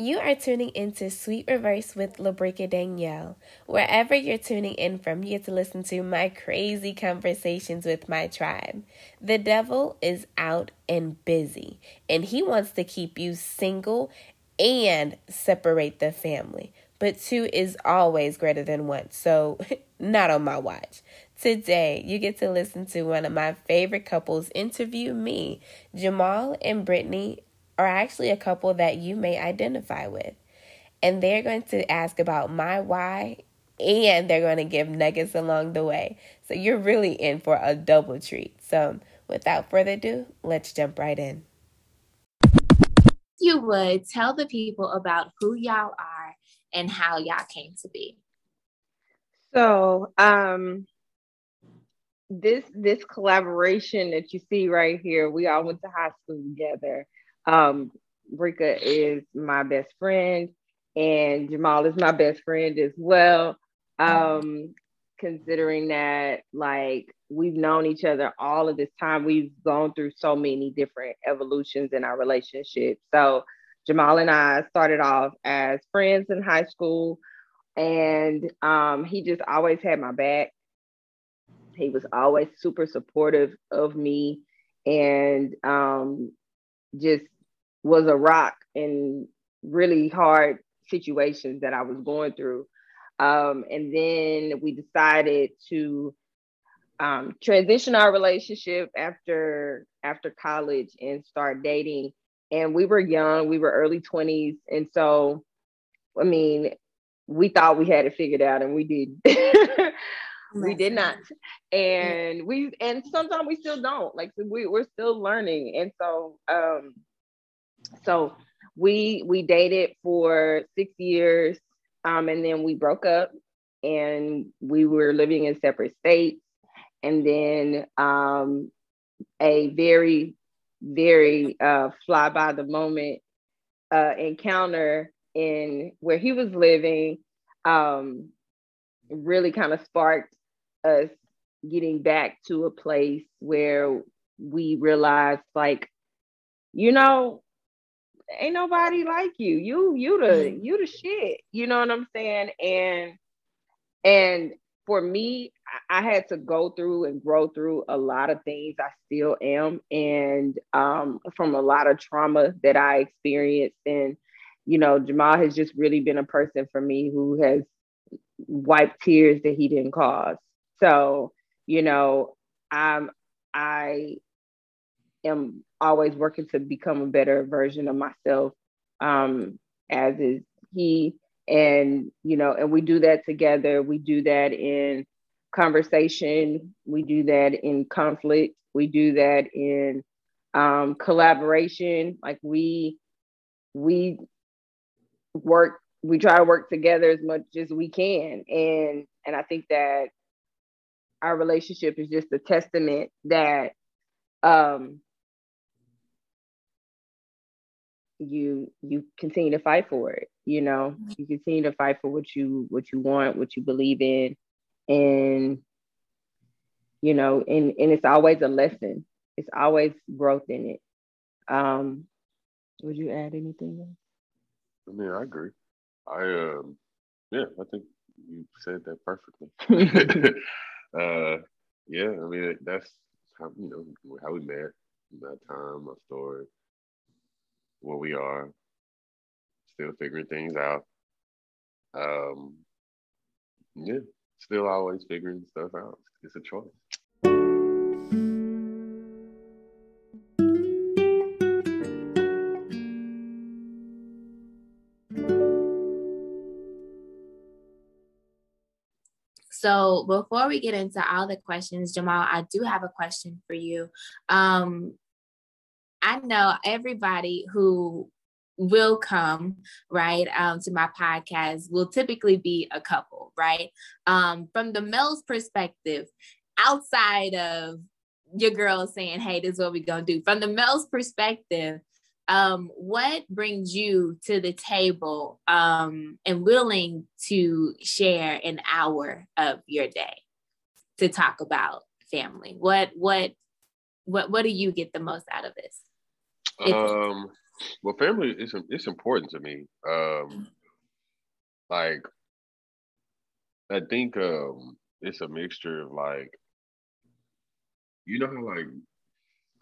You are tuning into Sweet Reverse with Labrika Danielle. Wherever you're tuning in from, you get to listen to my crazy conversations with my tribe. The devil is out and busy, and he wants to keep you single and separate the family. But two is always greater than one, so not on my watch. Today, you get to listen to one of my favorite couples interview me. Jamal and Brittany are actually a couple that you may identify with. And they're going to ask about my why and they're going to give nuggets along the way. So you're really in for a double treat. So without further ado, let's jump right in. You would tell the people about who y'all are and how y'all came to be. So, um, this this collaboration that you see right here, we all went to high school together. Um, Rika is my best friend, and Jamal is my best friend as well. Um, considering that, like, we've known each other all of this time, we've gone through so many different evolutions in our relationship. So, Jamal and I started off as friends in high school, and um, he just always had my back. He was always super supportive of me, and um, just was a rock in really hard situations that I was going through. Um, and then we decided to um, transition our relationship after after college and start dating. And we were young, we were early 20s. And so, I mean, we thought we had it figured out and we did. we did not and we and sometimes we still don't like we, we're still learning and so um so we we dated for six years um and then we broke up and we were living in separate states. And then um a very very uh fly by the moment uh encounter in where he was living um really kind of sparked us getting back to a place where we realized like you know ain't nobody like you. You you the you the shit. You know what i'm saying? And and for me i had to go through and grow through a lot of things. I still am. And um, from a lot of trauma that i experienced. And you know jamal has just really been a person for me who has wiped tears that he didn't cause. So, you know, I'm I am always working to become a better version of myself, um, as is he. And, you know, and we do that together. We do that in conversation, we do that in conflict, we do that in um, collaboration. Like we we work, we try to work together as much as we can. And and I think that our relationship is just a testament that um, you you continue to fight for it you know? You continue to fight for what you what you want what you believe in and you know and and it's always a lesson. It's always growth in it. Um would you add anything i mean i agree. I um yeah i think you said that perfectly. Uh, yeah, I mean that's how you know how we met, that time, my story, where we are, still figuring things out. Um, yeah, still always figuring stuff out. It's a choice. So before we get into all the questions, Jamal, I do have a question for you. Um, I know everybody who will come right um, to my podcast will typically be a couple right um, from the male's perspective outside of your girl saying hey this is what we're gonna do from the male's perspective um, what brings you to the table um, and willing to share an hour of your day to talk about family? What what what what do you get the most out of this? Um, Well, family is it's important to me. Um, like I think um, it's a mixture of like, you know how like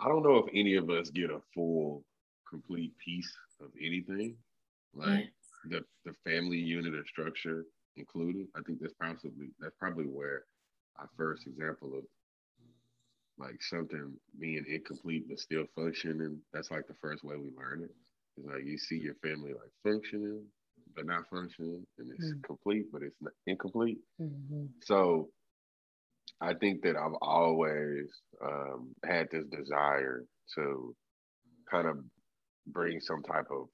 I don't know if any of us get a full, complete piece of anything, like the the family unit or structure included. I think that's possibly that's probably where our first example of like something being incomplete but still functioning. That's like the first way we learn it. It's like you see your family like functioning but not functioning, and it's mm-hmm. complete but it's incomplete. Mm-hmm. So I think that I've always um, had this desire to kind of bring some type of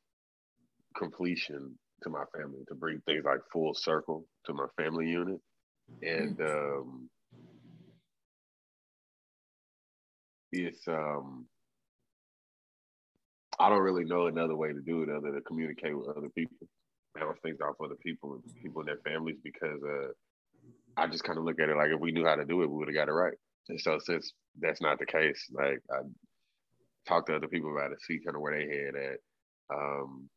completion to my family, to bring things like full circle to my family unit. And um, it's um I don't really know another way to do it other than communicate with other people, bounce things off other people, and people in their families, because uh, I just kind of look at it like if we knew how to do it, we would have got it right. And so since that's not the case, like I talk to other people about it, see kind of where they head at. Um,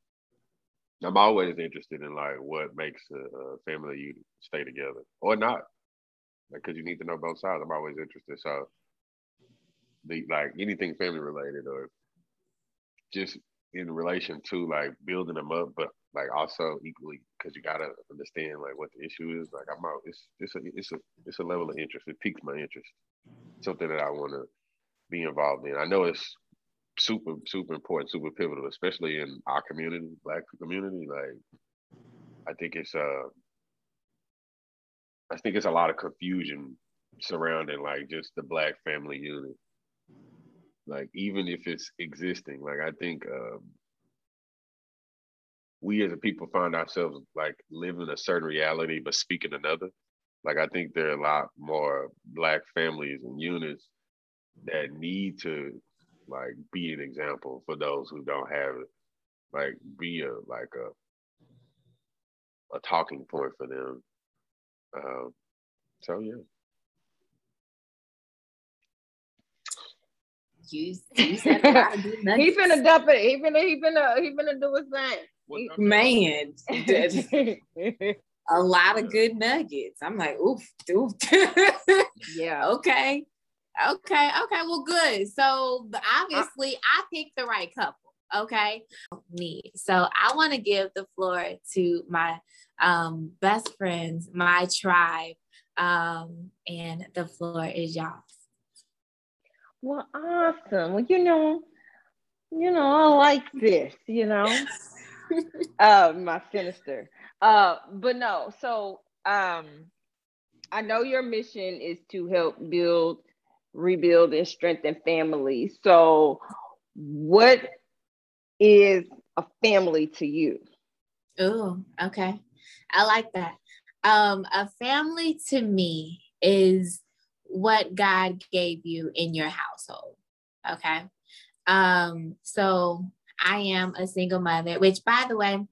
I'm always interested in like what makes a, a family you stay together or not, because like, you need to know both sides. I'm always interested. So the like anything family related or just in relation to like building them up, but like also equally because you gotta understand like what the issue is. Like I'm out. It's it's a it's a it's a level of interest. It piques my interest. Something that I want to be involved in. I know it's super super important, super pivotal, especially in our community, Black community. Like I think it's uh I think it's a lot of confusion surrounding like just the Black family unit like even if it's existing like i think um, we as a people find ourselves like living a certain reality but speaking another. Like i think there are a lot more black families and units that need to like be an example for those who don't have it. Like be a like a a talking point for them. Um, so yeah you, you said a lot of good nuggets. he finna dump it. He finna, he finna, he finna do his thing. Man, a lot of good nuggets. I'm like, oof, oof. yeah. Okay. Okay. Okay. Well, good. So obviously, I, I picked the right couple. Okay. Me. So I want to give the floor to my um, best friends, my tribe, um, and the floor is y'all. Well, awesome. Well, you know, you know, I like this, you know. uh my sinister. Uh, but no, so um I know your mission is to help build, rebuild, and strengthen families. So what is a family to you? Oh, okay. I like that. Um, a family to me is what God gave you in your household. Okay. Um, so I am a single mother, which by the way,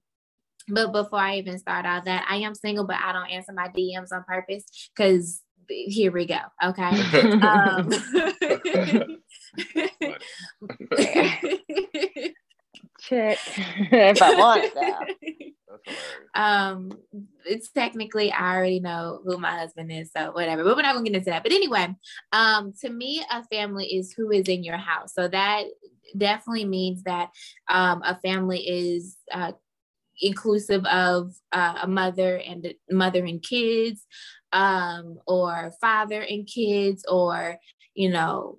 but before I even start all that, I am single, but I don't answer my DMs on purpose because here we go. Okay. um, Check if I want that. Um, it's technically I already know who my husband is, so whatever. But we're not gonna get into that. But anyway, um, to me, a family is who is in your house. So that definitely means that um, a family is uh, inclusive of uh, a mother and mother and kids, um, or father and kids, or you know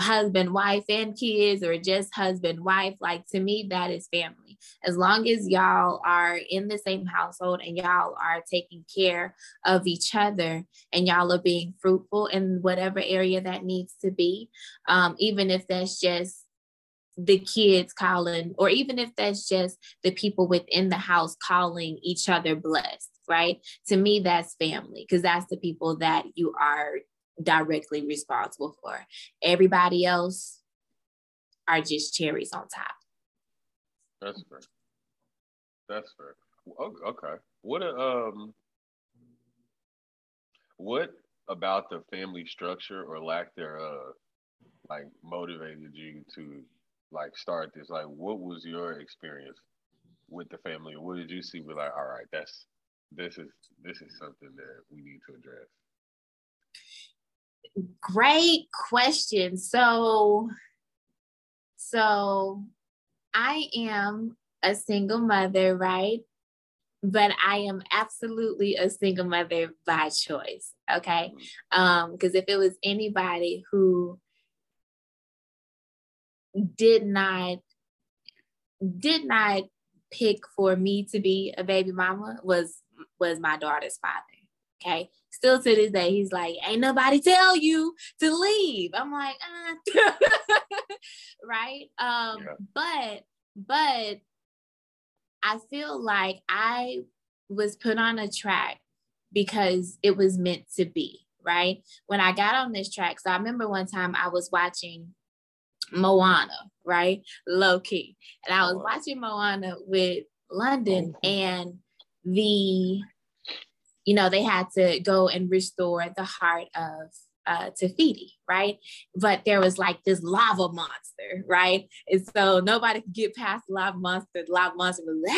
husband, wife, and kids, or just husband, wife. Like to me, that is family. As long as y'all are in the same household and y'all are taking care of each other and y'all are being fruitful in whatever area that needs to be, um, even if that's just the kids calling, or even if that's just the people within the house calling each other blessed, right? To me, that's family because that's the people that you are directly responsible for. Everybody else are just cherries on top. That's fair. That's fair. Okay. What um what about the family structure or lack thereof like motivated you to like start this, like what was your experience with the family? What did you see? Be like, all right, that's this is this is something that we need to address. Great question. So, so I am a single mother, right? But I am absolutely a single mother by choice. Okay. Um, because if it was anybody who did not did not pick for me to be a baby mama was was my daughter's father. Okay. Still to this day, he's like, ain't nobody tell you to leave. I'm like, uh. right. Um, yeah. but but I feel like I was put on a track because it was meant to be, right? When I got on this track, so I remember one time I was watching Moana, right? Low key. And I was watching Moana with London and the, you know, they had to go and restore the heart of uh, Te Fiti, right? But there was like this lava monster, right? And so nobody could get past the lava monster. The lava monster was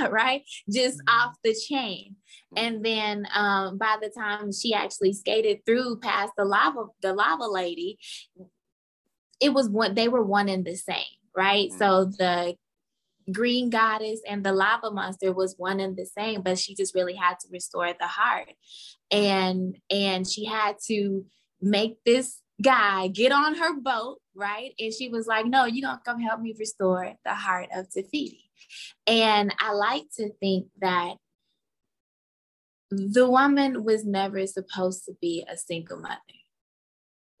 ah, right, just mm-hmm. off the chain. And then um, by the time she actually skated through past the lava, the lava lady, it was one. They were one and the same, right? Mm-hmm. So the green goddess and the lava monster was one and the same but she just really had to restore the heart. And and she had to make this guy get on her boat right? And she was like no you're gonna come help me restore the heart of Te Fiti and i like to think that the woman was never supposed to be a single mother.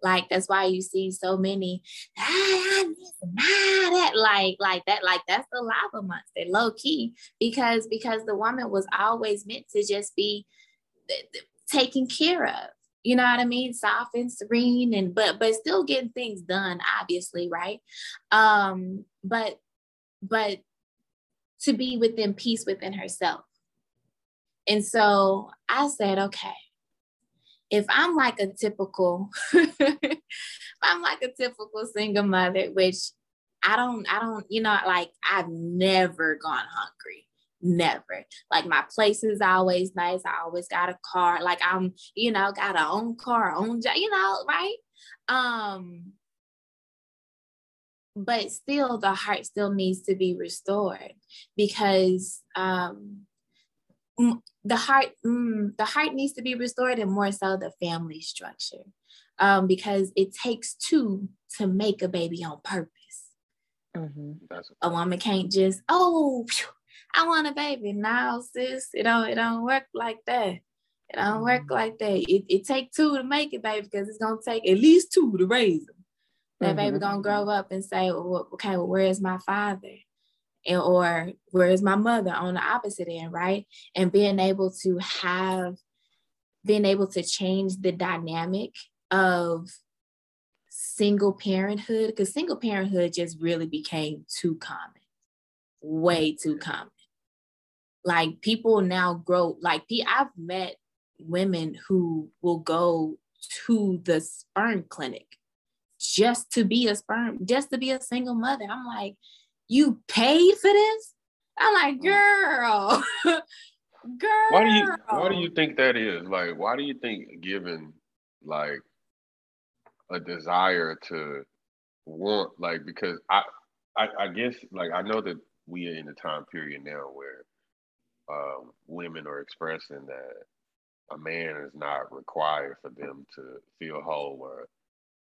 Like that's why you see so many ah, that like like that like that's the lava monster low key because because the woman was always meant to just be taken care of you know what i mean? Soft and serene and but but still getting things done obviously right? Um but but to be within peace within herself. And so i said okay if I'm like a typical, if I'm like a typical single mother, which I don't, I don't, you know, like I've never gone hungry. Never. Like my place is always nice. I always got a car. Like I'm, you know, got a own car, own job, you know, right? Um, but still the heart still needs to be restored because um the heart mm, the heart needs to be restored and more so the family structure um, because it takes two to make a baby on purpose mm-hmm. a woman can't just oh i want a baby now sis. It don't it don't work like that. It don't mm-hmm. work like that. It, it take two to make it baby because it's gonna take at least two to raise them. That mm-hmm. baby gonna grow up and say well, okay well where is my father? And or where's my mother? On the opposite end right? And being able to have being able to change the dynamic of single parenthood because single parenthood just really became too common way too common like people now grow like i've met women who will go to the sperm clinic just to be a sperm just to be a single mother i'm like you paid for this? I'm like, mm. girl, girl. Why do you why do you think that is? Like, why do you think given like a desire to want like because I, I I guess like I know that we are in a time period now where um, women are expressing that a man is not required for them to feel whole or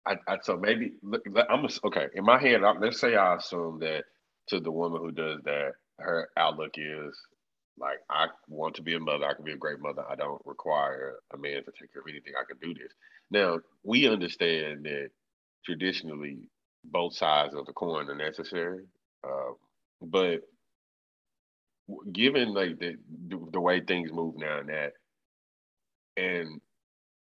I, I so maybe look I'm okay in my head let's say I assume that to the woman who does that, her outlook is like, I want to be a mother. I can be a great mother. I don't require a man to take care of anything. I can do this. Now, we understand that traditionally both sides of the coin are necessary. Uh, but given like the, the way things move now and that, and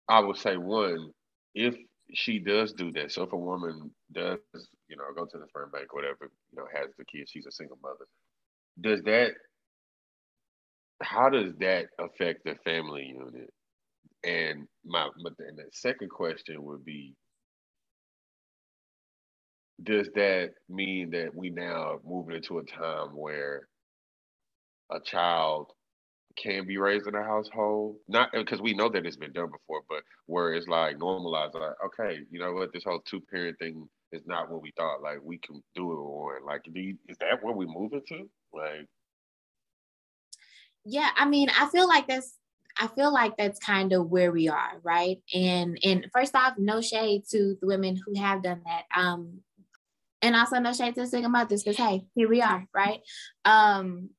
I would say one, if she does do that. So if a woman does, you know, go to the sperm bank, whatever, you know, has the kid, she's a single mother. Does that? How does that affect the family unit? And my, then the second question would be, does that mean that we now moving into a time where a child can be raised in a household? Not because we know that it's been done before, but where it's like normalized, like, okay, you know what, this whole two parent thing is not what we thought. Like we can do it or like you, is that where we moving to? Like yeah, I mean, I feel like that's I feel like that's kind of where we are, right? And and first off, no shade to the women who have done that. Um, and also no shade to single mothers because hey, here we are, right? Um,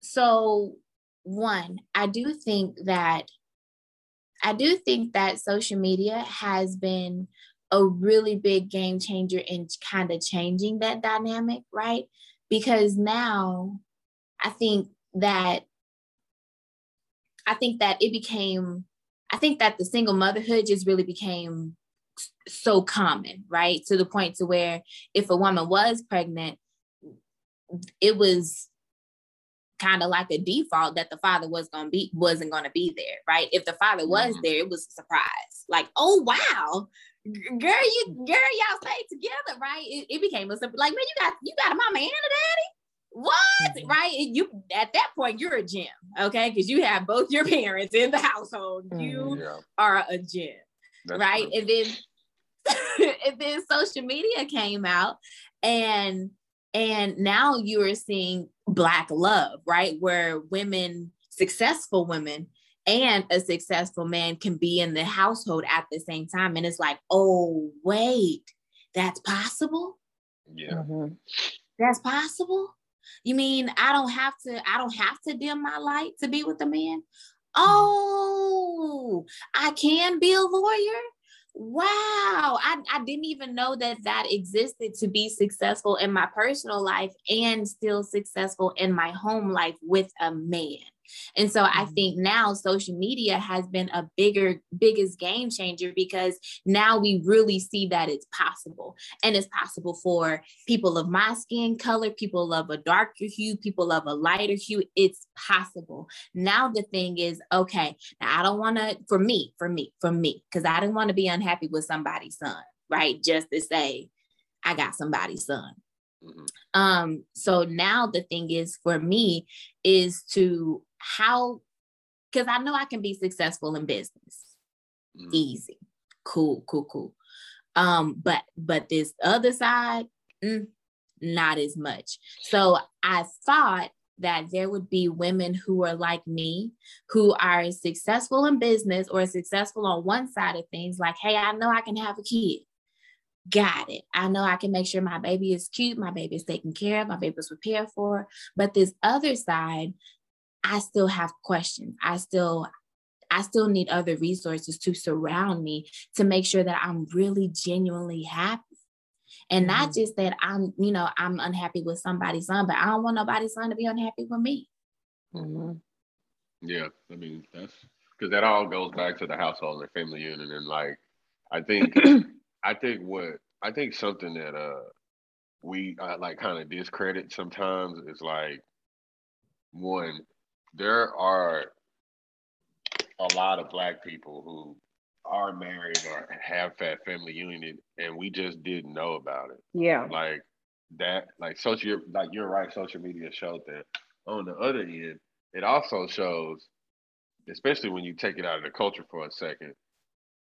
so one, I do think that I do think that social media has been a really big game changer in kind of changing that dynamic, right? Because now I think that I think that it became I think that the single motherhood just really became so common, right? To the point to where if a woman was pregnant, it was kind of like a default that the father was gonna be wasn't gonna be there, right? If the father was there, it was a surprise. Like, oh wow, girl, you girl, y'all stayed together, right? It, it became a like, man, you got you got a mama and a daddy. What? Mm-hmm. Right? You at that point, you're a gem, okay? Because you have both your parents in the household. Mm-hmm. You yeah. are a gem, That's right? True. And then and then social media came out and and now you are seeing black love, right? Where women, successful women, and a successful man can be in the household at the same time. And it's like, oh, wait, that's possible? Yeah. Mm-hmm. That's possible? You mean I don't have to, I don't have to dim my light to be with a man? Mm-hmm. Oh, I can be a lawyer wow I, I didn't even know that that existed to be successful in my personal life and still successful in my home life with a man and so I mm-hmm. think now social media has been a bigger, biggest game changer because now we really see that it's possible. And it's possible for people of my skin color, people of a darker hue, people of a lighter hue. It's possible. Now the thing is, okay, now I don't want to, for me, for me, for me, because I didn't want to be unhappy with somebody's son, right? Just to say, I got somebody's son. Mm-hmm. Um, so now the thing is for me is to how because I know I can be successful in business. Mm. Easy. Cool, cool, cool. Um, but but this other side, mm, not as much. So I thought that there would be women who are like me, who are successful in business or successful on one side of things, like, hey, I know I can have a kid. Got it. I know I can make sure my baby is cute, my baby is taken care of, my baby is prepared for. But this other side I still have questions. I still I still need other resources to surround me to make sure that I'm really genuinely happy. And mm-hmm. not just that I'm, you know, I'm unhappy with somebody's son, but I don't want nobody's son to be unhappy with me. Mm-hmm. Yeah, I mean that's because that all goes back to the household and family unit, and like I think, I think what I think something that uh we uh, like kind of discredit sometimes is like one there are a lot of black people who are married or have that family union and we just didn't know about it. Yeah. Like that, like social, like you're right, social media showed that. On the other end, it also shows, especially when you take it out of the culture for a second,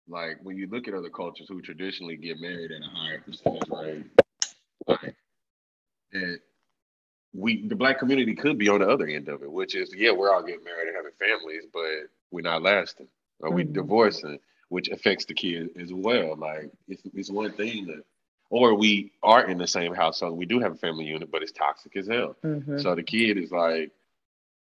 like when you look at other cultures who traditionally get married at a higher percentage rate, like it, we the black community could be on the other end of it, which is yeah, we're all getting married and having families, but we're not lasting. Or we mm-hmm. divorcing, which affects the kid as well. Like it's it's one thing that or we are in the same household. We do have a family unit, but it's toxic as hell. Mm-hmm. So the kid is like,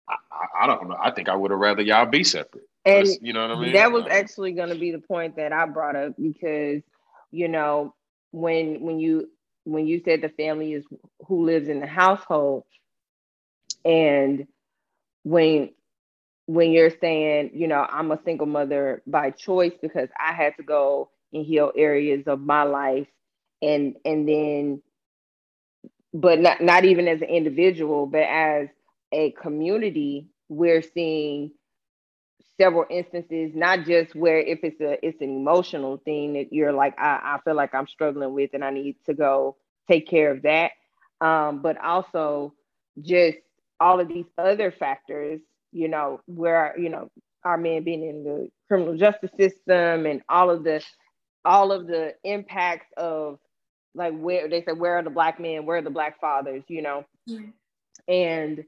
I, I, I, don't know. I think I would have rather y'all be separate. And you know what I mean? That was actually going to be the point that I brought up because, you know, when when you when you said the family is who lives in the household and when when you're saying you know i'm a single mother by choice because i had to go and heal areas of my life and and then but not not even as an individual but as a community we're seeing several instances, not just where if it's a it's an emotional thing that you're like, I, I feel like I'm struggling with and I need to go take care of that. Um, but also just all of these other factors, you know, where you know our men being in the criminal justice system and all of the all of the impacts of like where they said where are the black men where are the black fathers you know yeah. and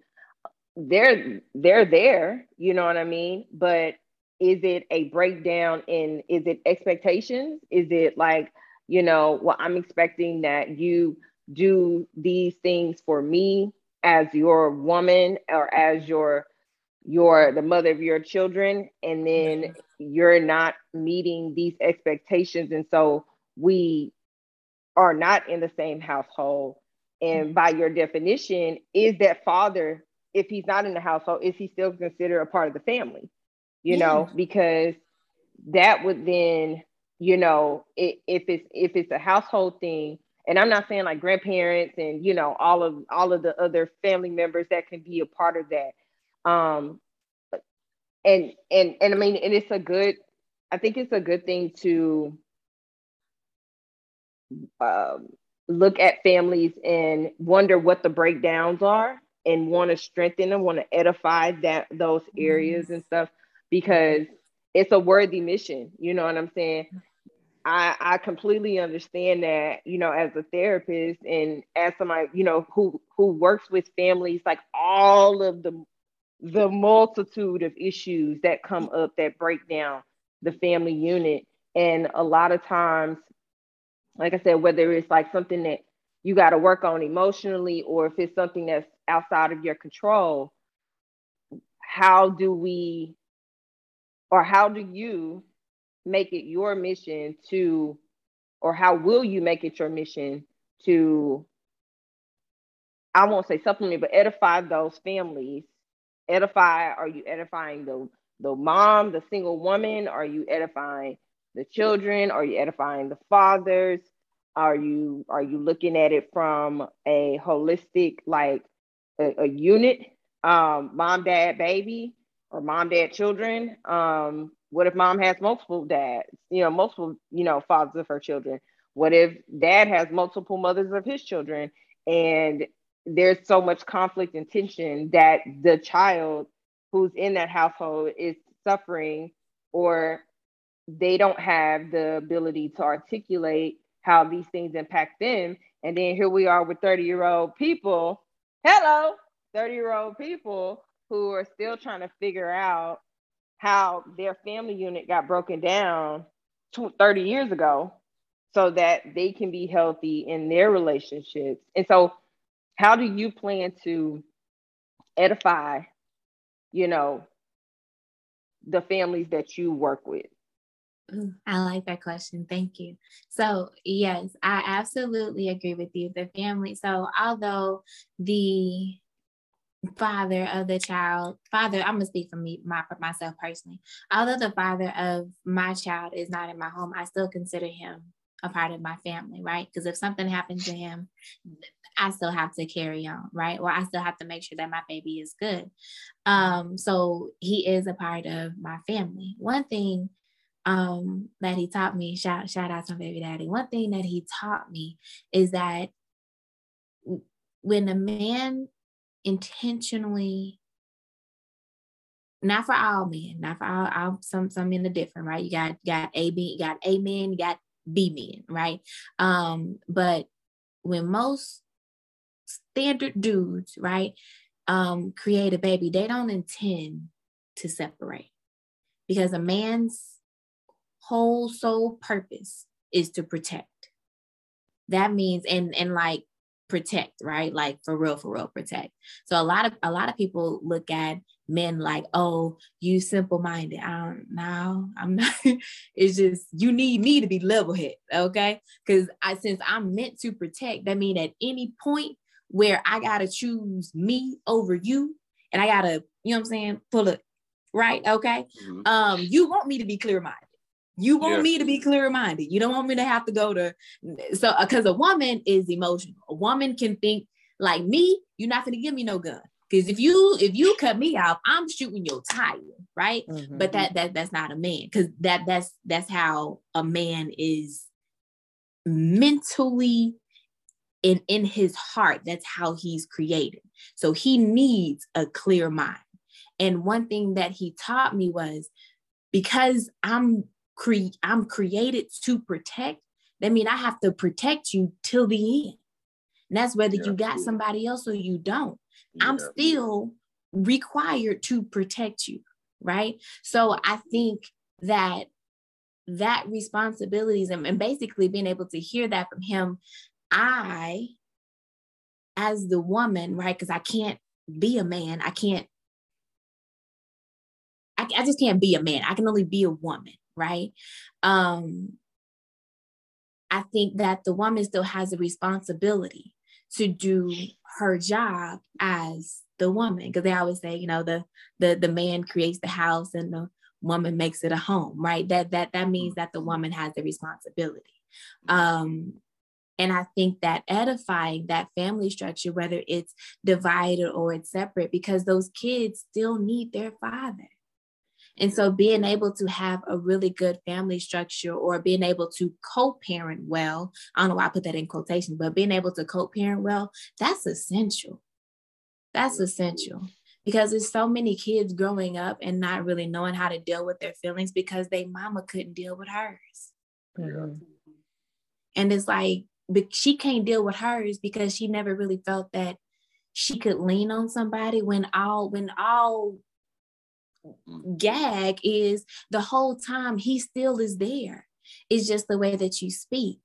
they're they're there you know what i mean? But is it a breakdown in is it expectations? Is it like you know well i'm expecting that you do these things for me as your woman or as your your the mother of your children and then you're not meeting these expectations and so we are not in the same household. And mm-hmm. by your definition is that father if he's not in the household is he still considered a part of the family? You yeah. know because that would then you know it, if it's if it's a household thing and i'm not saying like grandparents and you know all of all of the other family members that can be a part of that. Um and and and i mean and it's a good i think it's a good thing to um, look at families and wonder what the breakdowns are and want to strengthen them want to edify that those areas and stuff because it's a worthy mission you know what i'm saying I, I completely understand that, you know, as a therapist and as somebody, you know, who who works with families, like all of the the multitude of issues that come up that break down the family unit. And a lot of times, like I said, whether it's like something that you got to work on emotionally or if it's something that's outside of your control, how do we or how do you make it your mission to, or how will you make it your mission to, I won't say supplement, but edify those families edify? Are you edifying the the mom, the single woman? Are you edifying the children? Are you edifying the fathers? Are you are you looking at it from a holistic like a, a unit? Um, mom, dad, baby, or mom, dad, children. Um, what if mom has multiple dads? You know, multiple you know fathers of her children. What if dad has multiple mothers of his children? And there's so much conflict and tension that the child who's in that household is suffering or they don't have the ability to articulate how these things impact them and then here we are with 30 year old people hello 30 year old people who are still trying to figure out how their family unit got broken down 30 years ago so that they can be healthy in their relationships. And so how do you plan to edify you know the families that you work with I like that question. Thank you. So, yes, I absolutely agree with you. The family, so although the father of the child, father, I'm gonna speak for me, my for myself personally. Although the father of my child is not in my home, I still consider him a part of my family, right? Because if something happens to him, I still have to carry on, right? Or I still have to make sure that my baby is good. Um, so he is a part of my family. One thing um that he taught me, shout shout out to my baby daddy. One thing that he taught me is that when a man intentionally not for all men, not for all, all some some men are different, right? You got got A B, you got A men, you got B men, right? Um, but when most standard dudes, right, um, create a baby, they don't intend to separate because a man's whole sole purpose is to protect. That means, and and like protect, right? Like for real, for real, protect. So a lot of a lot of people look at men like, oh, you simple minded. I don't know. I'm not. it's just you need me to be level head, okay? Because I since I'm meant to protect, that mean at any point where I gotta choose me over you, and I gotta, you know what I'm saying, pull it right, okay? Mm-hmm. Um, you want me to be clear minded. You want yeah. me to be clear minded. You don't want me to have to go to so because a woman is emotional. A woman can think like me. You're not gonna give me no gun because if you if you cut me off, I'm shooting your tire, right? Mm-hmm. But that that that's not a man because that that's that's how a man is mentally in in his heart that's how he's created so he needs a clear mind and one thing that he taught me was because i'm cre- i'm created to protect. That means i have to protect you till the end. And that's whether yeah, you got somebody else or you don't. Yeah, i'm still required to protect you right? So i think that that responsibilities and, and basically being able to hear that from him I, as the woman, right? Because I can't be a man. I can't, I, I just can't be a man. I can only be a woman, right? Um, I think that the woman still has a responsibility to do her job as the woman because they always say you know the the the man creates the house and the woman makes it a home right that that that means that the woman has the responsibility um and I think that edifying that family structure, whether it's divided or it's separate, because those kids still need their father. And so being able to have a really good family structure or being able to co-parent well, I don't know why I put that in quotation, but being able to co-parent well, that's essential. That's essential because there's so many kids growing up and not really knowing how to deal with their feelings because they mama couldn't deal with hers. Mm-hmm. And it's like but she can't deal with hers because she never really felt that she could lean on somebody when all when all Mm. gag is the whole time he still is there. It's just the way that you speak.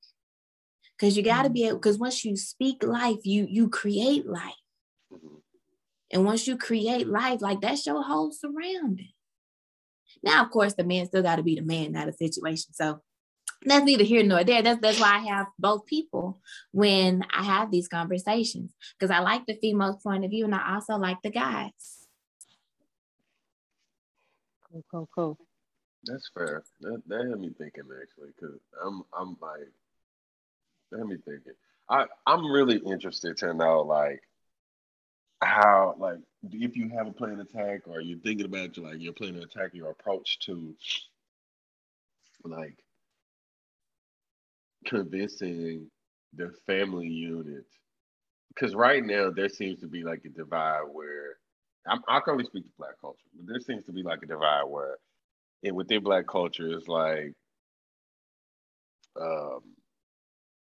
Because you got to mm. be able because once you speak life you you create life. Mm-hmm. And once you create life like that's your whole surrounding. Now of course the man still got to be the man not a situation. So that's neither here nor there. That's that's why I have both people when I have these conversations. Because I like the female's point of view and I also like the guys. Cool, cool, cool. That's fair. That that had me thinking actually because I'm I'm like that had me thinking. I I'm really interested to know like how like if you have a plan attack or you're thinking about like your plan of attack your approach to like convincing the family unit because right now there seems to be like a divide where I'm, I can only speak to black culture, but there seems to be like a divide where, and within black culture, it's like, um,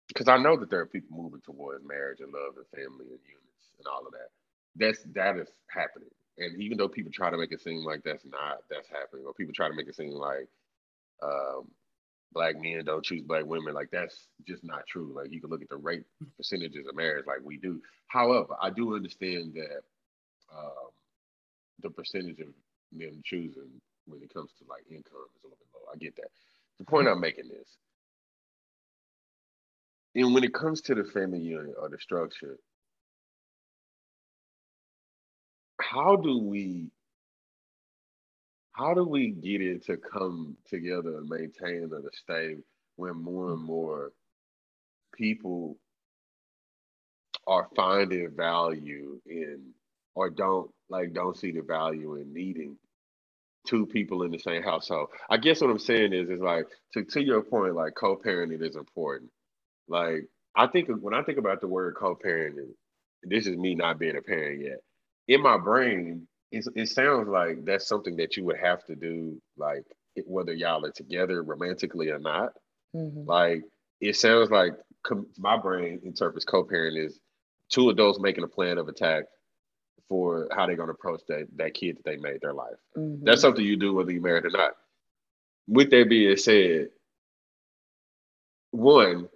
because I know that there are people moving towards marriage and love and family and units and all of that. That's that is happening, and even though people try to make it seem like that's not that's happening, or people try to make it seem like um, black men don't choose black women. Like that's just not true. Like you can look at the rate percentages of marriage like we do. However, I do understand that um, the percentage of men choosing when it comes to like income is a little bit low. I get that. The point I'm making is, and when it comes to the family unit or the structure, how do we how do we get it to come together and maintain and to stay when more and more people are finding value in or don't like don't see the value in needing two people in the same household. I guess what I'm saying is is like to to your point, like co-parenting is important. Like I think when I think about the word co-parenting, this is me not being a parent yet. In my brain, it, it sounds like that's something that you would have to do, like whether y'all are together romantically or not. Mm-hmm. Like it sounds like com- my brain interprets co-parenting is two adults making a plan of attack for how they're going to approach that that kid that they made their life. Mm-hmm. That's something you do whether you're married or not. With that being said, one,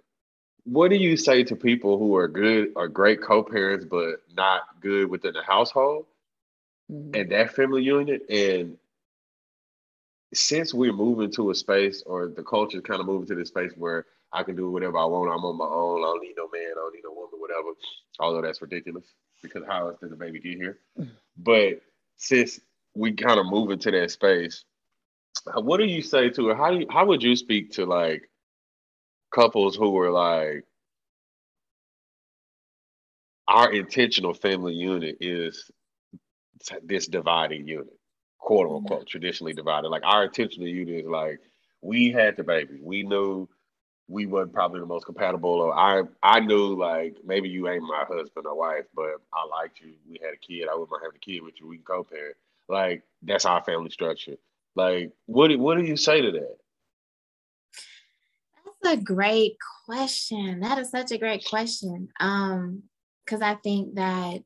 what do you say to people who are good or great co-parents but not good within the household? mm-hmm. and that family unit. And since we're moving to a space or the culture is kind of moving to this space where I can do whatever I want, I'm on my own, I don't need no man, I don't need no woman, whatever. Although that's ridiculous because how else did the baby get here? But since we kind of move into that space, what do you say to it? How do you, how would you speak to like couples who are like our intentional family unit is this dividing unit, quote unquote, traditionally divided. Like our intentional unit is like we had the baby. We knew we weren't probably the most compatible or I I knew like maybe you ain't my husband or wife, but I liked you. We had a kid. I wouldn't mind having a kid with you. We can co-parent. Like that's our family structure. Like what do, what do you say to that? That's a great question. That is such a great question. Um, because I think that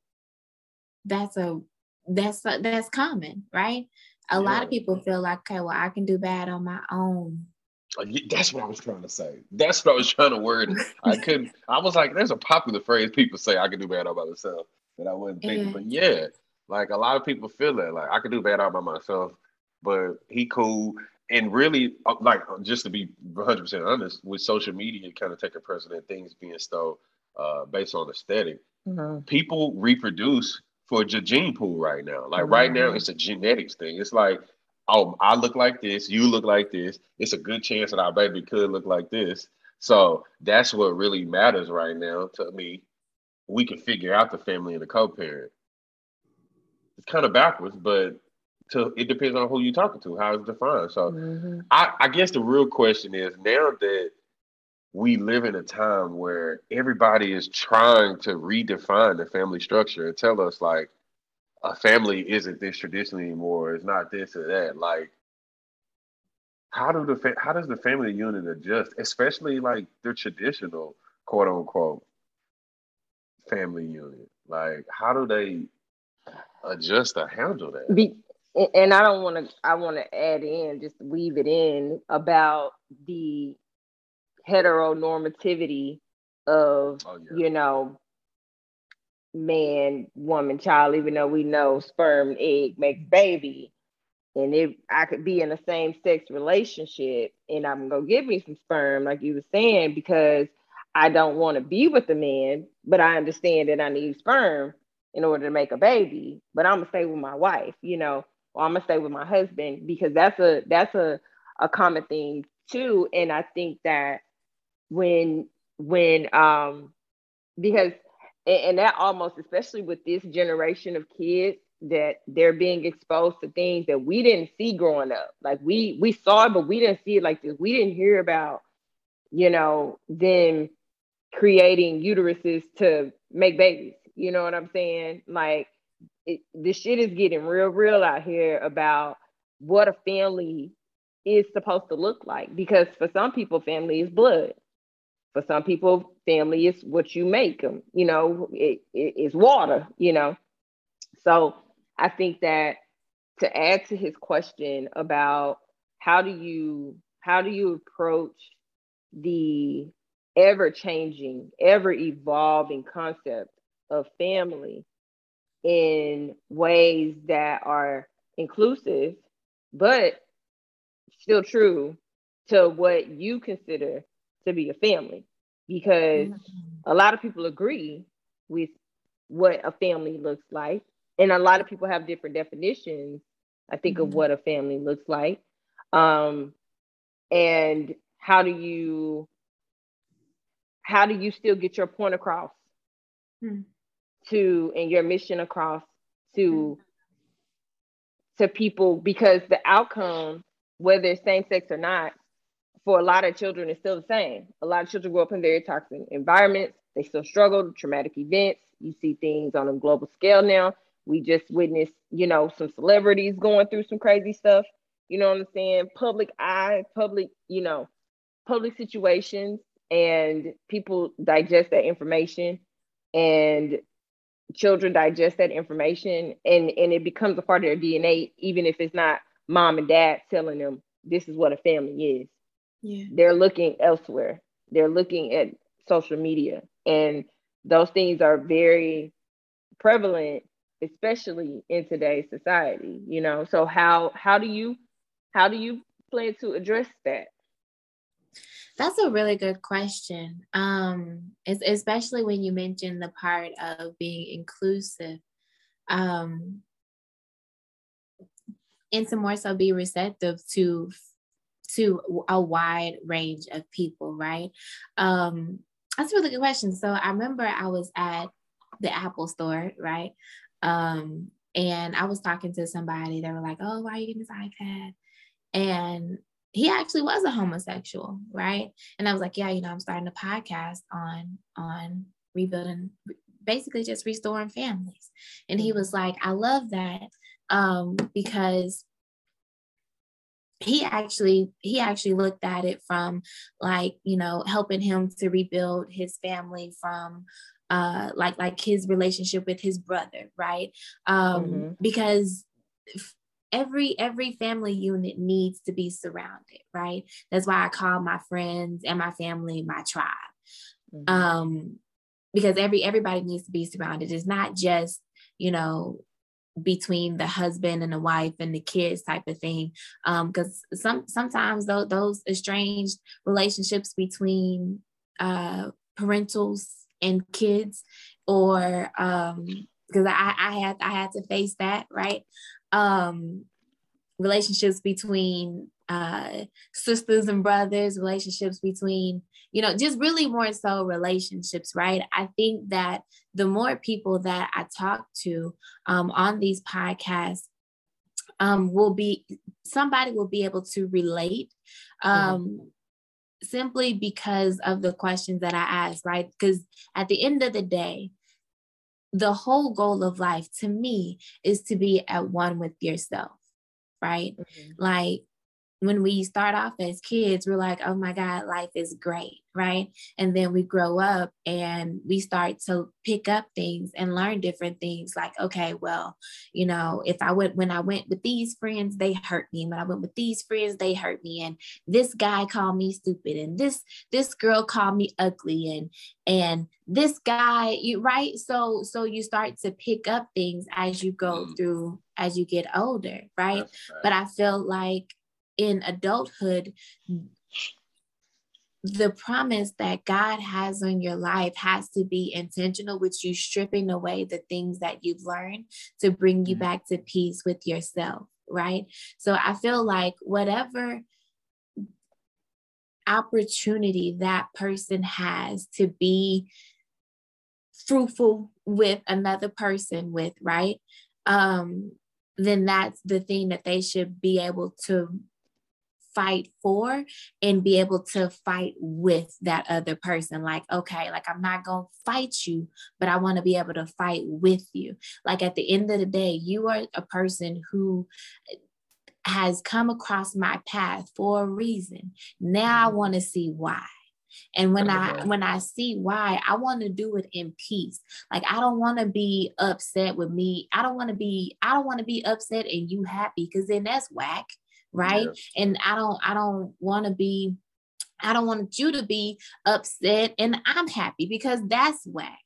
that's a that's that's common, right? A yeah. lot of people feel like, okay, well, I can do bad on my own. Uh, that's what I was trying to say. That's what I was trying to word. I couldn't. I was like, there's a popular phrase people say I can do bad all by myself that I wasn't thinking. Yeah. But yeah, like a lot of people feel that. Like I can do bad all by myself, but he cool. And really, uh, like just to be 100 percent honest, with social media kind of taking precedent, things being so uh, based on aesthetic, mm-hmm. people reproduce for a gene pool right now. Like right now, mm-hmm. it's a genetics thing. It's like oh, I look like this, you look like this. It's a good chance that our baby could look like this. So that's what really matters right now to me. We can figure out the family and the co-parent. It's kind of backwards, but to it depends on who you're talking to, how it's defined. So mm-hmm. I, I guess the real question is now that we live in a time where everybody is trying to redefine the family structure and tell us like a family isn't this tradition anymore. It's not this or that. Like, how do the fa- how does the family unit adjust, especially like the traditional quote unquote family unit? Like, how do they adjust to handle that? Be- and I don't want to. I want to add in, just weave it in about the heteronormativity of oh, yeah. you know man, woman, child, even though we know sperm, egg makes baby. And if I could be in a same sex relationship and I'm gonna give me some sperm, like you were saying, because I don't want to be with a man, but I understand that I need sperm in order to make a baby. But I'm gonna stay with my wife, you know, or I'm gonna stay with my husband because that's a that's a, a common thing too. And I think that when when um because and, and that almost especially with this generation of kids that they're being exposed to things that we didn't see growing up. Like we we saw it but we didn't see it like this. We didn't hear about you know them creating uteruses to make babies. You know what i'm saying? Like it, this shit is getting real real out here about what a family is supposed to look like because for some people family is blood for some people, family is what you make them. You know, it, it, it's water. You know, so I think that to add to his question about how do you how do you approach the ever changing, ever evolving concept of family in ways that are inclusive, but still true to what you consider to be a family because mm-hmm. a lot of people agree with what a family looks like and a lot of people have different definitions i think mm-hmm. of what a family looks like um, and how do you how do you still get your point across mm-hmm. to and your mission across to hmm. to people because the outcome whether it's same sex or not for a lot of children, it's still the same. A lot of children grow up in very toxic environments. They still struggle, traumatic events. You see things on a global scale now. We just witnessed, you know, some celebrities going through some crazy stuff. You know what I'm saying? Public eye, public, you know, public situations, and people digest that information, and children digest that information, and and it becomes a part of their DNA, even if it's not mom and dad telling them this is what a family is yeah. they're looking elsewhere. They're looking at social media. And those things are very prevalent, especially in today's society, you know. So how how do you how do you plan to address that? That's a really good question. Um, especially when you mention the part of being inclusive. Um, and to more so be receptive to to a wide range of people, right? Um, that's a really good question. So I remember I was at the Apple store, right? Um, and I was talking to somebody, they were like, Oh, why are you getting this iPad? And he actually was a homosexual, right? And I was like, yeah, you know, I'm starting a podcast on on rebuilding, basically just restoring families. And he was like, I love that um, because he actually he actually looked at it from like you know helping him to rebuild his family from uh like like his relationship with his brother right um mm-hmm. because every every family unit needs to be surrounded right that's why i call my friends and my family my tribe mm-hmm. um because every everybody needs to be surrounded it's not just you know between the husband and the wife and the kids type of thing. Because um, some sometimes those, those estranged relationships between uh parentals and kids or um because I, I had I had to face that right? Um, relationships between uh, sisters and brothers, relationships between, you know, just really more so relationships, right? I think that the more people that I talk to um, on these podcasts, um, will be somebody will be able to relate mm-hmm. um, mm-hmm. simply because of the questions that I ask, right? Because at the end of the day, the whole goal of life to me is to be at one with yourself, right? Mm-hmm. Like when we start off as kids, we're like, oh my God, life is great, right? And then we grow up and we start to pick up things and learn different things. Like, okay, well, you know, if I went when I went with these friends, they hurt me. When I went with these friends, they hurt me. And this guy called me stupid, and this this girl called me ugly, and and this guy, you right? So so you start to pick up things as you go mm. through as you get older, right? right? But I feel like in adulthood, the promise that God has on your life has to be intentional with you stripping away the things that you've learned to bring you mm-hmm. back to peace with yourself, right? So I feel like whatever opportunity that person has to be fruitful with another person with, right? Um, then that's the thing that they should be able to fight for and be able to fight with that other person. Like, okay, like I'm not going to fight you, but I want to be able to fight with you. Like at the end of the day, you are a person who has come across my path for a reason. Now I mm-hmm. want to see why. And when I when I see why, I want to do it in peace. Like I don't want to be upset with me. I don't want to be I don't want to be upset and you happy because then that's whack right yeah. and i don't i don't want to be I don't want you to be upset and I'm happy because that's whack.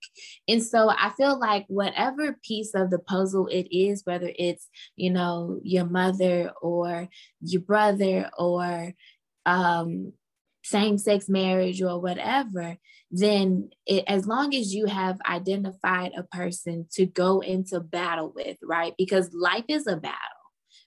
And so I feel like whatever piece of the puzzle it is, whether it's, you know, your mother or your brother or um, same sex marriage or whatever, then it, as long as you have identified a person to go into battle with, right? Because life is a battle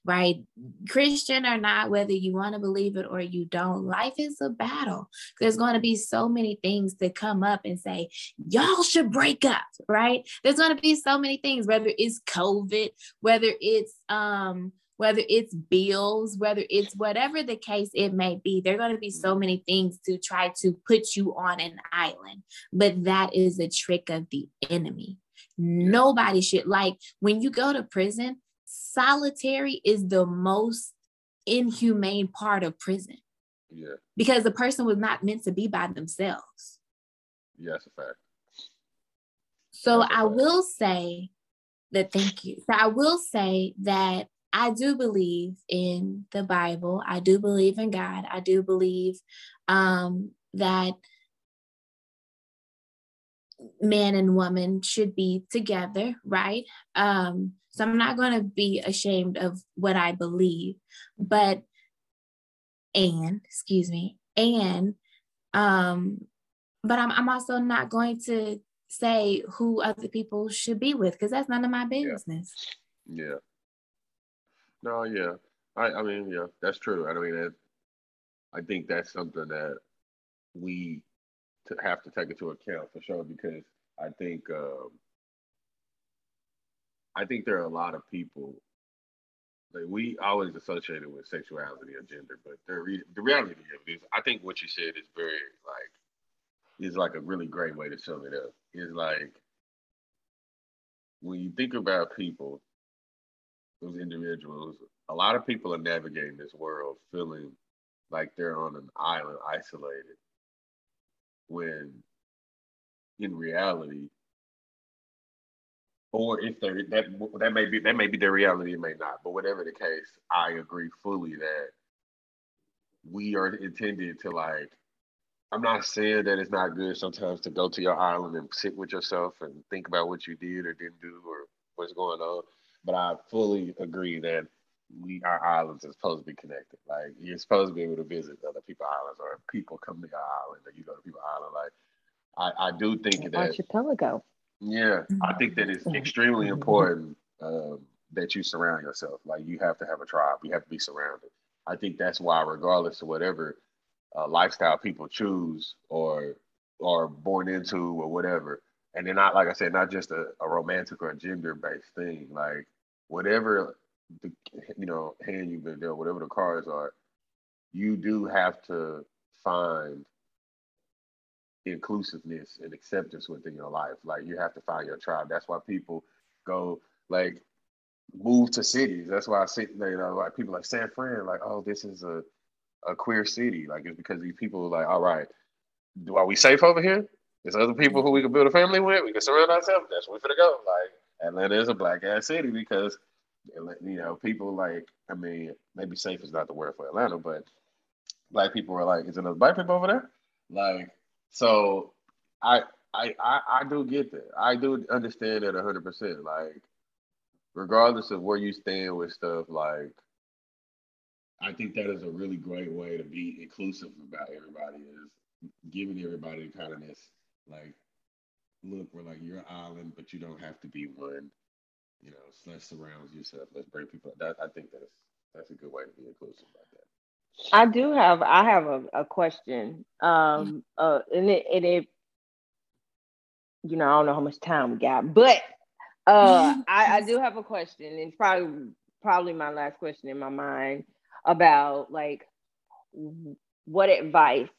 right? Christian or not, whether you want to believe it or you don't, life is a battle. There's going to be so many things to come up and say, y'all should break up, right? There's going to be so many things, whether it's COVID, whether it's, um, whether it's bills, whether it's whatever the case it may be, there are going to be so many things to try to put you on an island. But that is a trick of the enemy. Nobody should like when you go to prison, solitary is the most inhumane part of prison. Yeah. Because the person was not meant to be by themselves. Yeah, that's a fact. So I will say that thank you. So I will say that I do believe in the Bible. I do believe in God. I do believe um, that man and woman should be together, right? Um, so I'm not going to be ashamed of what I believe, but, and, excuse me, and, um, but I'm, I'm also not going to say who other people should be with because that's none of my business. Yeah. yeah. No, yeah. I, I mean, yeah, that's true. I mean, that, I think that's something that we have to take into account for sure because I think um, I think there are a lot of people like we always associate it with sexuality or gender, but the re- the reality of it is, I think what you said is very like is like a really great way to sum it up. Is like when you think about people, those individuals, a lot of people are navigating this world feeling like they're on an island isolated when in reality or if they that that may be that may be their reality, it may not. But whatever the case, I agree fully that we are intended to like. I'm not saying that it's not good sometimes to go to your island and sit with yourself and think about what you did or didn't do or what's going on. But I fully agree that we our islands are supposed to be connected. Like you're supposed to be able to visit other people's islands or people come to your island or you go to people's island. Like I, I do think that archipelago. Yeah, I think that it's extremely important um, that you surround yourself. Like you have to have a tribe. You have to be surrounded. I think that's why, regardless of whatever uh, lifestyle people choose or are born into or whatever, and they're not like I said, not just a, a romantic or a gender based thing. Like whatever the you know hand you've been dealt, whatever the cards are, you do have to find inclusiveness and acceptance within your life. Like you have to find your tribe. That's why people go like move to cities. That's why I see you know like people like San Fran, like, oh, this is a a queer city. Like it's because these people are like, all right, do are we safe over here? There's other people who we can build a family with. We can surround ourselves. That's where we're gonna go. Like Atlanta is a black ass city because you know people like I mean maybe safe is not the word for Atlanta, but black people are like, is another black people over there? Like so I I I, I do get that. I do understand that hundred percent. Like regardless of where you stand with stuff, like I think that is a really great way to be inclusive about everybody is giving everybody kind of this like look, we're like you're an island, but you don't have to be one. You know, let's surround yourself. Let's bring people. That I think that's that's a good way to be inclusive about that. I do have I have a, a question. Um uh and it, and it you know, I don't know how much time we got, but uh I, I do have a question. And it's probably probably my last question in my mind about like what advice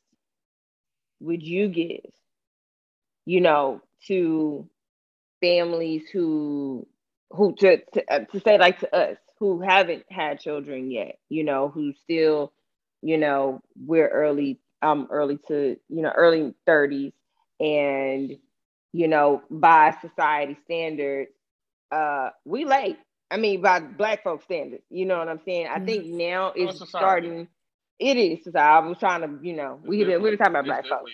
would you give, you know, to families who who to to, uh, to say like to us who haven't had children yet, you know, who still you know, we're early, um, early to, you know, early 30s. And, you know, by society standards, uh, we late. I mean, by black folks standards, you know what I'm saying? I think mm-hmm. now it's oh, starting. It is. So I was trying to, you know, we we were talking about black folks.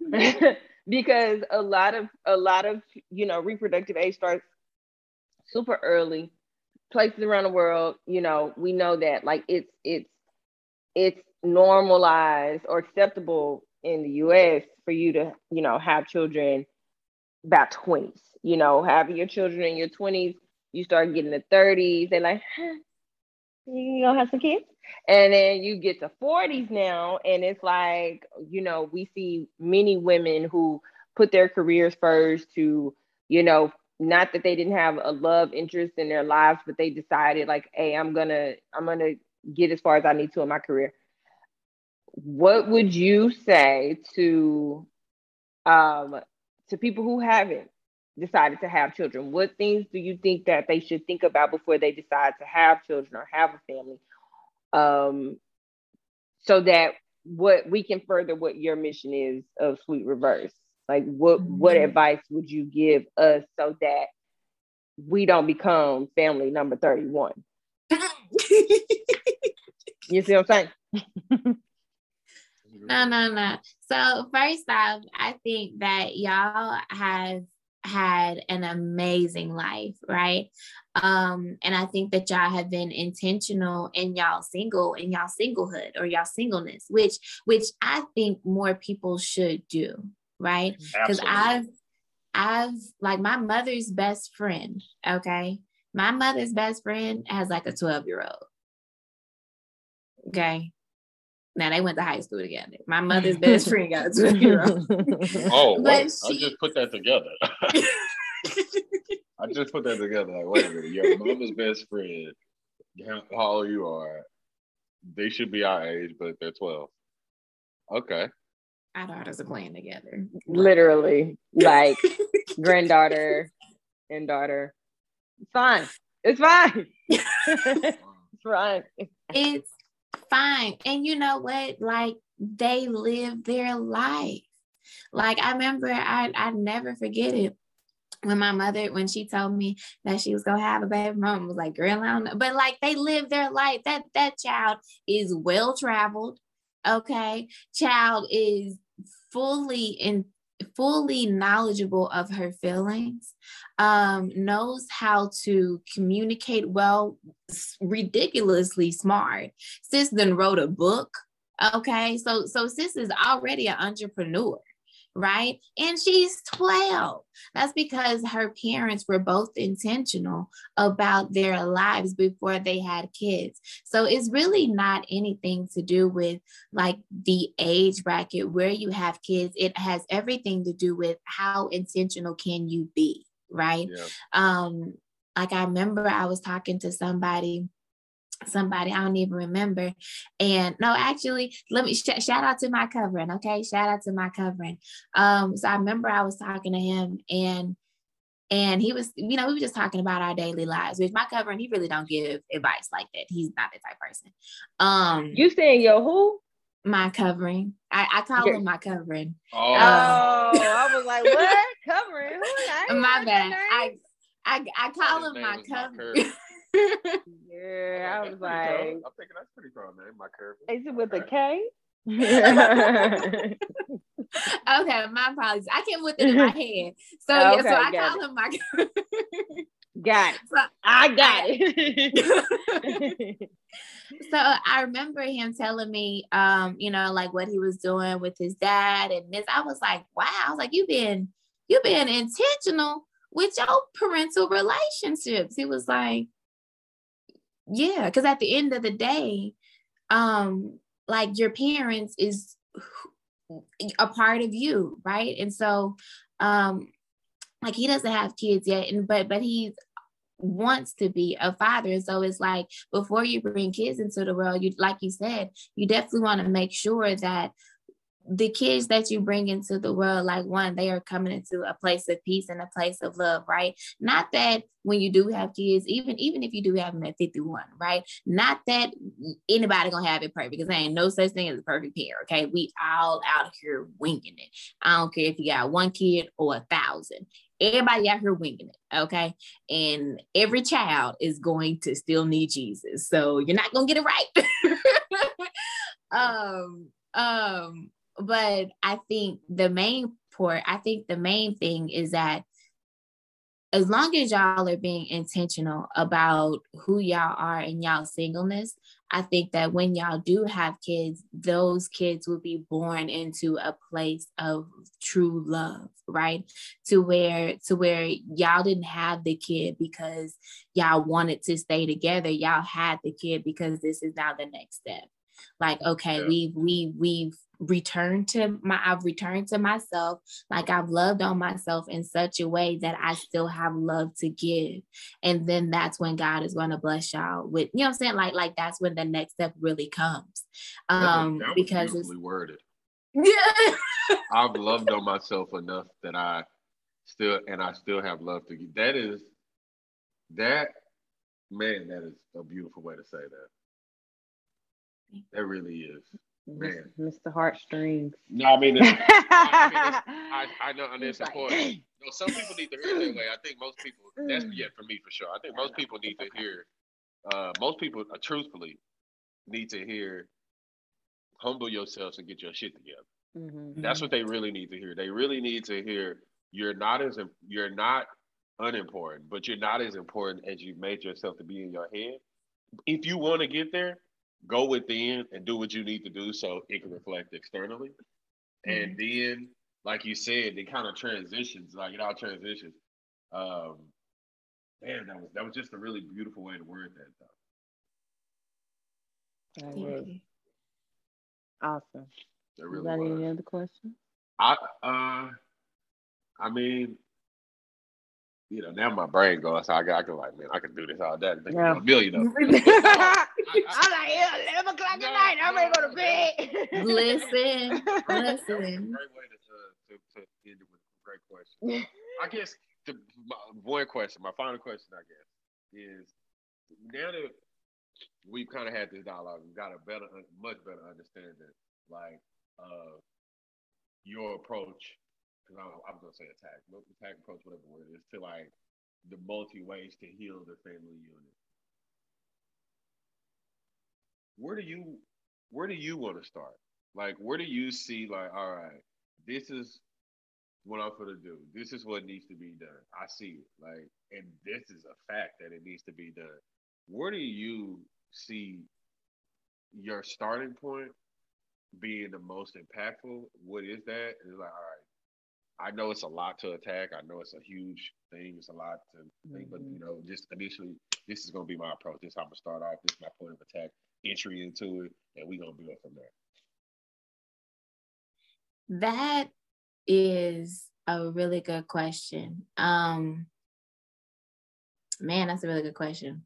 Like because a lot of a lot of you know reproductive age starts super early places around the world you know we know that like it's it's it's normalized or acceptable in the US for you to, you know, have children about 20s. You know, having your children in your 20s, you start getting the 30s, they're like, huh, you gonna have some kids? And then you get to 40s now, and it's like, you know, we see many women who put their careers first to, you know, not that they didn't have a love interest in their lives, but they decided like, hey, I'm gonna, I'm gonna get as far as I need to in my career. What would you say to um, to people who haven't decided to have children? What things do you think that they should think about before they decide to have children or have a family? Um, so that what we can further what your mission is of Sweet Reverse. Like what mm-hmm. what advice would you give us so that we don't become family number 31? You see what I'm saying? no, no, no. So first off, I think that y'all have had an amazing life, right? Um, and I think that y'all have been intentional in y'all single in y'all singlehood or y'all singleness, which which I think more people should do, right? Because I've I've like my mother's best friend, okay? My mother's best friend has like a 12 year old. Okay. Now they went to high school together. My mother's mm. best friend got a 12 year old. Oh, wait, she... I just put that together. I just put that together. Like, wait a minute, your mother's best friend how old you are. They should be our age, but they're 12. Okay. Our daughters are playing together. Literally, like granddaughter and daughter. It's fine. It's fine. it's fine. It's fine. And you know what? Like they live their life. Like I remember I I never forget it when my mother when she told me that she was gonna have a baby mom was like girl I don't know. but like they live their life that that child is well traveled okay child is fully in fully knowledgeable of her feelings um knows how to communicate well ridiculously smart. Sis then wrote a book okay? So so sis is already an entrepreneur right? And she's 12. That's because her parents were both intentional about their lives before they had kids. So it's really not anything to do with like the age bracket where you have kids. It has everything to do with how intentional can you be, right? Yeah. Um like I remember I was talking to somebody somebody I don't even remember. And no, actually, let me sh- shout out to my covering. Okay, shout out to my covering. Um, so I remember I was talking to him and and he was, you know, we were just talking about our daily lives. With my covering, he really don't give advice like that. He's not that type person. Um, you saying yo who? My covering. I, I call him my covering. Oh, um, I was like, what covering? Who? my bad. I I I call him my covering. yeah, I was like, I'm thinking that's pretty cool, man. My curve. Is it with a K? okay, my apologies. I came with it in my head. So okay, yeah, so I call it. him my Got it. So, I got it. so I remember him telling me, um, you know, like what he was doing with his dad and this. I was like, wow. I was like, you've been, you've been intentional with your parental relationships. He was like, yeah because at the end of the day um like your parents is a part of you right? And so um like he doesn't have kids yet and but but he wants to be a father. So it's like before you bring kids into the world you like you said you definitely want to make sure that the kids that you bring into the world, like one, they are coming into a place of peace and a place of love, right? Not that when you do have kids, even even if you do have them at 51, right? Not that anybody gonna have it perfect because there ain't no such thing as a perfect pair. Okay. We all out here winging it. I don't care if you got one kid or a thousand. Everybody out here winging it, okay? And every child is going to still need Jesus. So you're not gonna get it right. um, um, but I think the main part, I think the main thing is that as long as y'all are being intentional about who y'all are and y'all singleness, I think that when y'all do have kids, those kids will be born into a place of true love, right? To where to where y'all didn't have the kid because y'all wanted to stay together. Y'all had the kid because this is now the next step. Like, okay, yeah. we've we we've returned to my I've returned to myself. Like I've loved on myself in such a way that I still have love to give. And then that's when God is going to bless y'all with you know I'm saying? Like like that's when the next step really comes. Um that was, that was because it's worded. Yeah I've loved on myself enough that I still and I still have love to give. That is that man that is a beautiful way to say that. That really is Man. Mr. Heartstrings. No, I mean, I, I, I know, and it's important. No, some people need to hear that way. I think most people, that's yeah, for me for sure. I think most people need to hear, uh, most people, uh, truthfully, need to hear, humble yourselves and get your shit together. Mm-hmm. That's what they really need to hear. They really need to hear you're not as you're not unimportant, but you're not as important as you made yourself to be in your head. If you want to get there, go within and do what you need to do so it can reflect externally. Mm-hmm. And then, like you said, it kind of transitions, like it all transitions. Um, man, that was that was just a really beautiful way to word that though. Awesome. That really Is that any other questions? I uh I mean you know, now my brain goes. So I got, I can like, man, I can do this all day. I think Yeah. I'm a million of. I'm like, yeah, 11 o'clock at night. I'm ready to go to bed. Listen, That's a listen. great way to, uh, to, to end it with a great question. I guess the my, one question, my final question, I guess, is now that we've kind of had this dialogue, we've got a better, much better understanding, like uh, your approach. Because I, I was gonna say attack, attack approach, whatever word it is, to like the multi ways to heal the family unit. Where do you, where do you want to start? Like, where do you see, like, all right, this is what I'm gonna do. This is what needs to be done. I see it. Like, and this is a fact that it needs to be done. Where do you see your starting point being the most impactful? What is that? It's like, all right, I know it's a lot to attack. I know it's a huge thing. It's a lot to think, but you know, just initially, this is gonna be my approach. This is how I'm gonna start off. This is my point of attack, entry into it, and we're gonna build from there. That is a really good question. Um man, that's a really good question.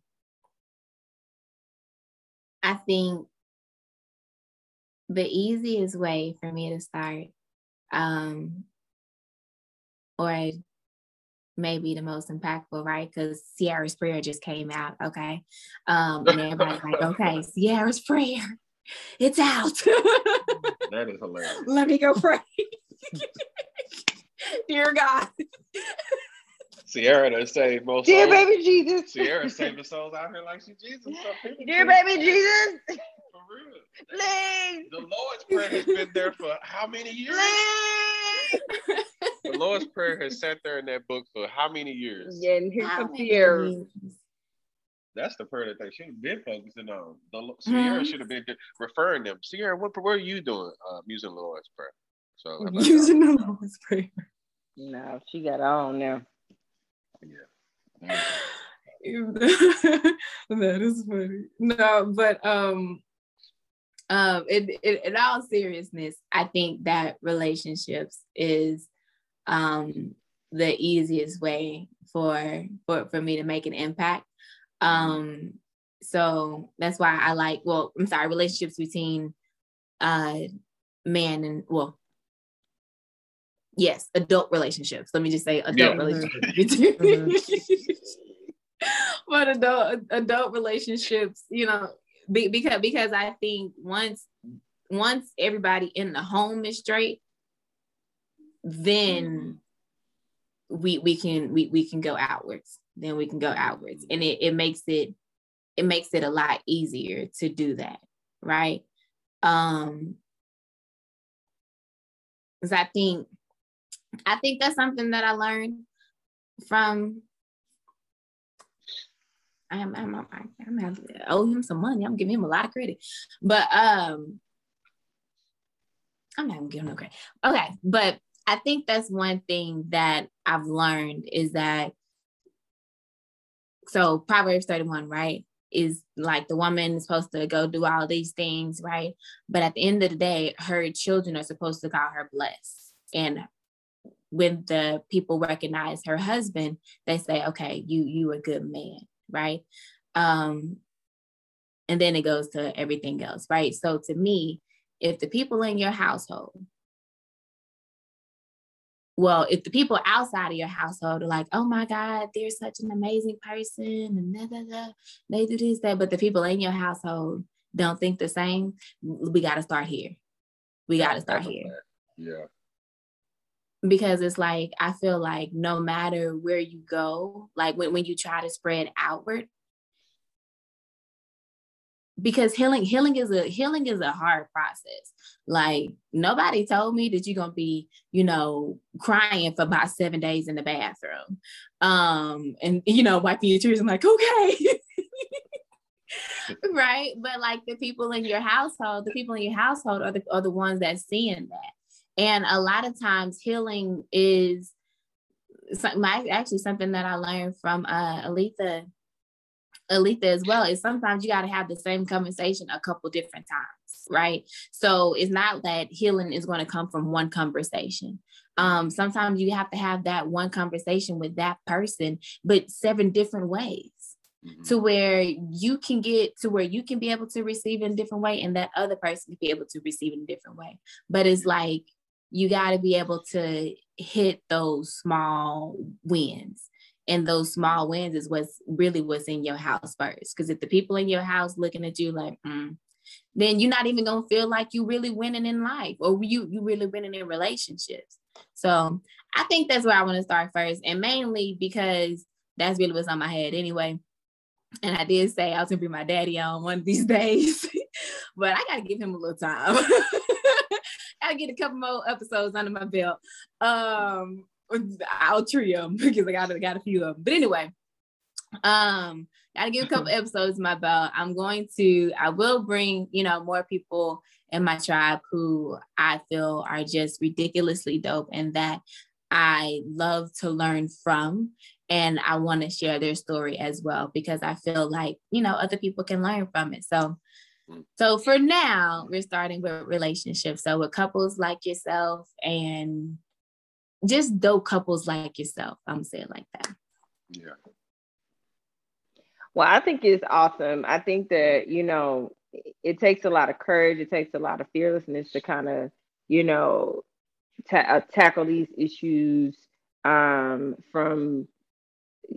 I think the easiest way for me to start, um, or maybe the most impactful, right? Because Ciara's prayer just came out, okay? Um, and everybody's like, okay, Ciara's prayer, it's out. That is hilarious. Let me go pray. Dear God. Ciara done saved most Dear souls. baby Jesus. Ciara saving souls out here like she Jesus. So people Dear can- baby Jesus. For real. Please. The Lord's Prayer has been there for how many years? Please. The Lord's Prayer has sat there in that book for how many years? Yeah, and here's How some many Ciara. That's the prayer that they should have been focusing on. The Lo- Ciara Mhm. should have been referring them. Ciara, what what are you doing? Uh, using the Lord's Prayer. So how about Using the Lord's prayer. No, she got on now. yeah. that is funny. No, but um um in, in, in all seriousness, I think that relationships is um the easiest way for for for me to make an impact. Um so that's why I like well, I'm sorry, relationships between uh man and well yes, adult relationships. Let me just say adult Yeah. relationships. but adult adult relationships, you know, be, because because I think once once everybody in the home is straight, then we we can we we can go outwards. Then we can go outwards, and it it makes it it makes it a lot easier to do that, right? Um, because I think I think that's something that I learned from. I'm I'm I'm, I'm have to owe him some money. I'm giving him a lot of credit, but um, I'm not gonna give him no credit. Okay, but I think that's one thing that I've learned is that. So Proverbs 31, right? Is like the woman is supposed to go do all these things, right? But at the end of the day, her children are supposed to call her blessed. And when the people recognize her husband, they say, okay, you you a good man, right? Um, and then it goes to everything else, right? So to me, if the people in your household, well, if the people outside of your household are like, oh my God, they're such an amazing person, and da, da, da, they do this, that, but the people in your household don't think the same, we got to start here. We got to start here. Yeah. Because it's like I feel like no matter where you go, like when, when you try to spread outward, because healing healing is a healing is a hard process. Like nobody told me that you're gonna be, you know, crying for about seven days in the bathroom, um, and you know, wiping your tears. I'm like, okay. right but like the people in your household the people in your household are the, are the ones that seeing that and a lot of times healing is some, my, actually something that I learned from uh, Aletha, Aletha as well. Is sometimes you got to have the same conversation a couple different times. right? So it's not that healing is going to come from one conversation. Um, sometimes you have to have that one conversation with that person, but seven different ways mm-hmm. to where you can get to where you can be able to receive in a different way and that other person can be able to receive in a different way. But it's like you got to be able to hit those small wins. And those small wins is what's really what's in your house first. Because if the people in your house looking at you like mm, then you're not even gonna feel like you really winning in life or you you really winning in relationships. So i think that's where i want to start first and mainly because that's really what's on my head anyway. And i did say i was gonna bring my daddy on one of these days but i gotta give him a little time I get a couple more episodes under my belt. Um, I'll trio them because I got, I got a few of them. But anyway, um, gotta give a couple episodes my belt. I'm going to, I will bring, you know, more people in my tribe who I feel are just ridiculously dope and that I love to learn from. And I want to share their story as well because I feel like, you know, other people can learn from it. So so for now, we're starting with relationships. So with couples like yourself and just dope couples like yourself. I'm saying like that. Yeah. Well, I think it's awesome. I think that, you know, it takes a lot of courage, it takes a lot of fearlessness to kind of, you know, ta- uh, tackle these issues um, from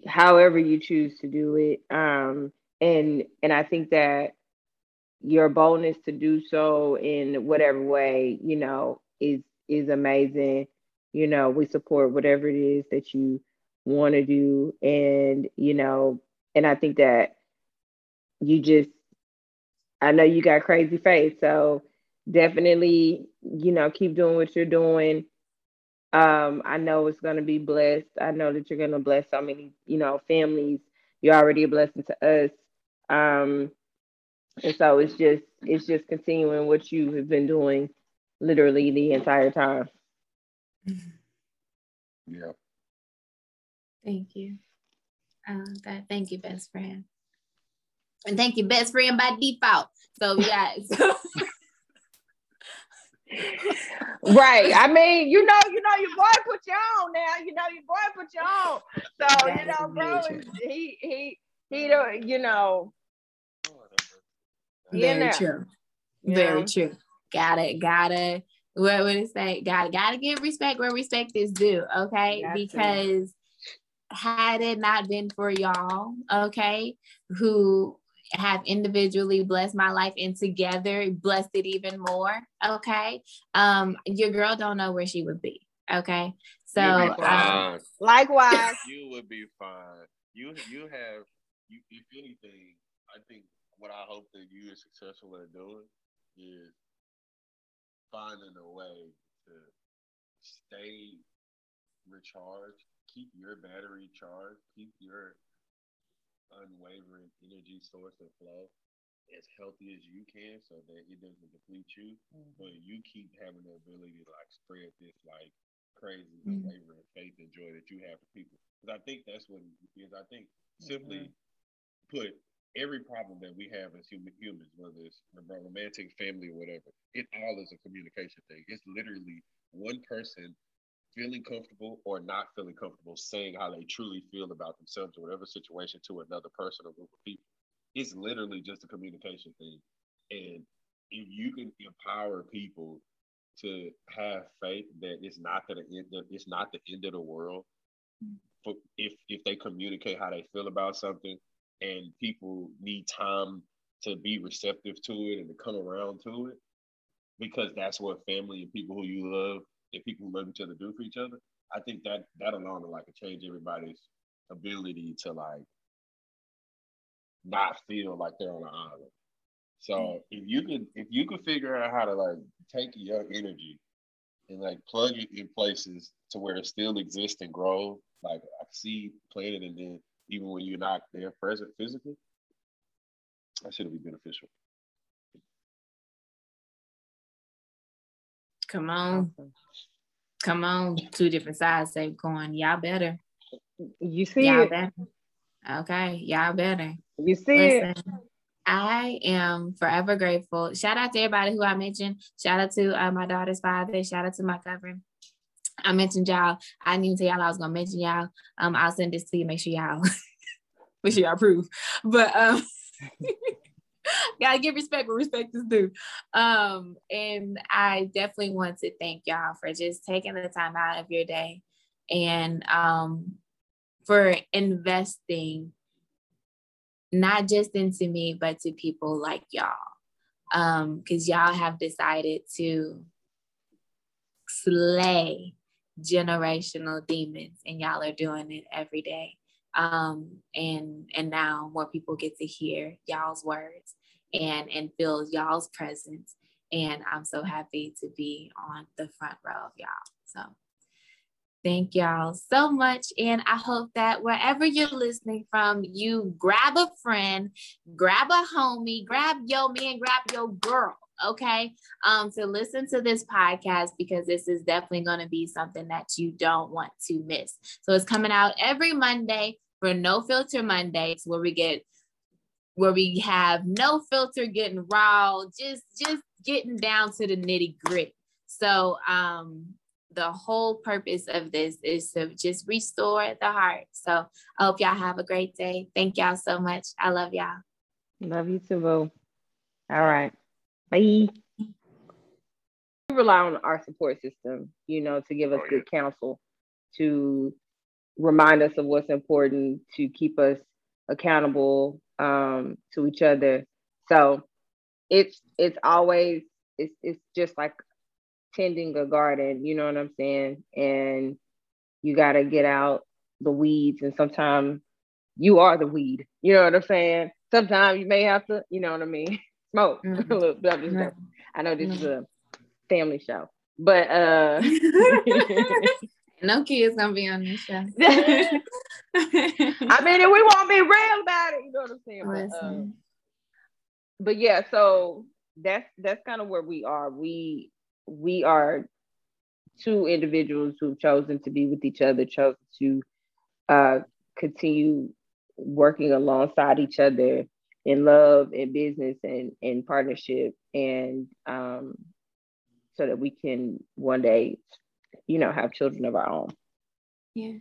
however you choose to do it. Um, and and I think that your boldness to do so in whatever way, you know, is is amazing. You know, we support whatever it is that you want to do. And, you know, and I think that you just I know you got crazy faith. So definitely, you know, keep doing what you're doing. Um, I know it's gonna be blessed. I know that you're gonna bless so many, you know, families. You're already a blessing to us. Um, and so it's just it's just continuing what you have been doing literally the entire time. Yeah. Thank you. Um, that, thank you, best friend. And thank you, best friend by default. So we got right. I mean, you know, you know, your boy put you on now. You know, your boy put you on. So you know, bro, he he he don't, you know, very true. Very true. Got it. Got it. What would it say? Got Gotta give respect where respect is due. Okay, because had it not been for y'all, okay, who have individually blessed my life and together blessed it even more. Okay. Um, your girl don't know where she would be. Okay. So um, likewise. You would be fine. You you have you if anything, I think what I hope that you are successful at doing is finding a way to stay recharged, keep your battery charged, keep your unwavering energy source and flow as healthy as you can so that it doesn't deplete you, mm-hmm. but you keep having the ability to like spread this like crazy mm-hmm. unwavering faith and joy that you have for people. Because I think that's what it is. I think simply mm-hmm. put, every problem that we have as human humans, whether it's romantic, family, or whatever, it all is a communication thing. It's literally one person feeling comfortable or not feeling comfortable saying how they truly feel about themselves or whatever situation to another person or group of people. It's literally just a communication thing. And if you can empower people to have faith that it's not that it's not the end of the world, mm. if if they communicate how they feel about something and people need time to be receptive to it and to come around to it because that's what family and people who you love and people who love each other do for each other. I think that that alone will like change everybody's ability to like not feel like they're on an island. So mm. if you could if you could figure out how to like take your energy and like plug it in places to where it still exists and grow, like I see planted and then even when you're not there present physically, that should be beneficial. Come on. Come on. Two different sides say going, y'all better. You see y'all it. better. Okay, y'all better. You see Listen, it. I am forever grateful. Shout out to everybody who I mentioned. Shout out to uh, my daughter's father. Shout out to my cousin. I mentioned y'all. I didn't even tell y'all I was gonna mention y'all. Um, I'll send this to you. Make sure y'all make sure y'all approve. But um gotta give respect where respect is due. Um, and I definitely want to thank y'all for just taking the time out of your day and um for investing not just into me, but to people like y'all. Um, because y'all have decided to slay generational demons and y'all are doing it every day. Um and and now more people get to hear y'all's words and and feel y'all's presence. And i'm so happy to be on the front row of y'all. So Thank y'all so much. And I hope that wherever you're listening from, you grab a friend, grab a homie, grab your man, grab your girl, okay? Um, to listen to this podcast because this is definitely going to be something that you don't want to miss. So it's coming out every Monday for No Filter Mondays, where we get where we have no filter getting raw, just just getting down to the nitty gritty. So um the whole purpose of this is to just restore the heart. So I hope y'all have a great day. Thank y'all so much. I love y'all. Love you too, boo. All right. Bye. We rely on our support system, you know, to give us oh, good counsel, to remind us of what's important, to keep us accountable um, to each other. So it's it's always it's it's just like tending a garden, you know what I'm saying? And you got to get out the weeds. And sometimes you are the weed, you know what I'm saying? Sometimes you may have to, you know what I mean? Smoke mm-hmm. bit. Mm-hmm. I know this mm-hmm. is a family show, but uh, no kids gonna be on this show. I mean, and we won't be real about it, you know what I'm saying? But, uh, but yeah, so that's that's kind of where we are. We we are two individuals who've chosen to be with each other, chosen to uh, continue working alongside each other in love and business and in partnership and um, so that we can one day you know have children of our own yeah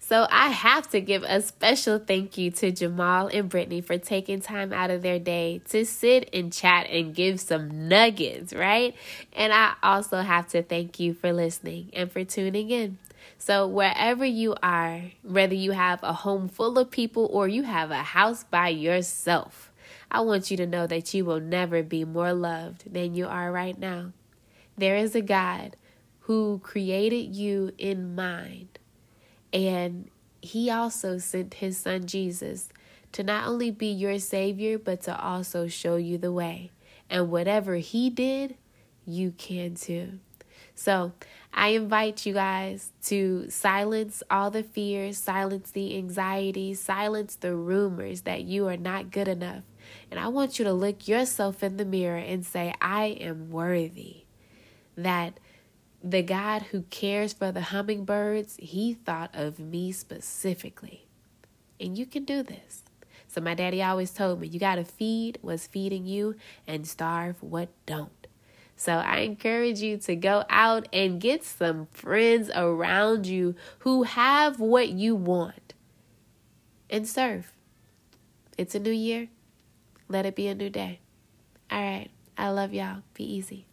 so I have to give a special thank you to Jamal and Brittany for taking time out of their day to sit and chat and give some nuggets, right? And I also have to thank you for listening and for tuning in. So, wherever you are, whether you have a home full of people or you have a house by yourself, I want you to know that you will never be more loved than you are right now. There is a God who created you in mind and he also sent his son Jesus to not only be your Savior, but to also show you the way. And whatever he did, you can too. So I invite you guys to silence all the fears, silence the anxiety, silence the rumors that you are not good enough. And I want you to look yourself in the mirror and say, I am worthy. That the God who cares for the hummingbirds, he thought of me specifically. And you can do this. So my daddy always told me, you got to feed what's feeding you and starve what don't. So I encourage you to go out and get some friends around you who have what you want and serve. It's a new year. Let it be a new day. All right. I love y'all. Be easy.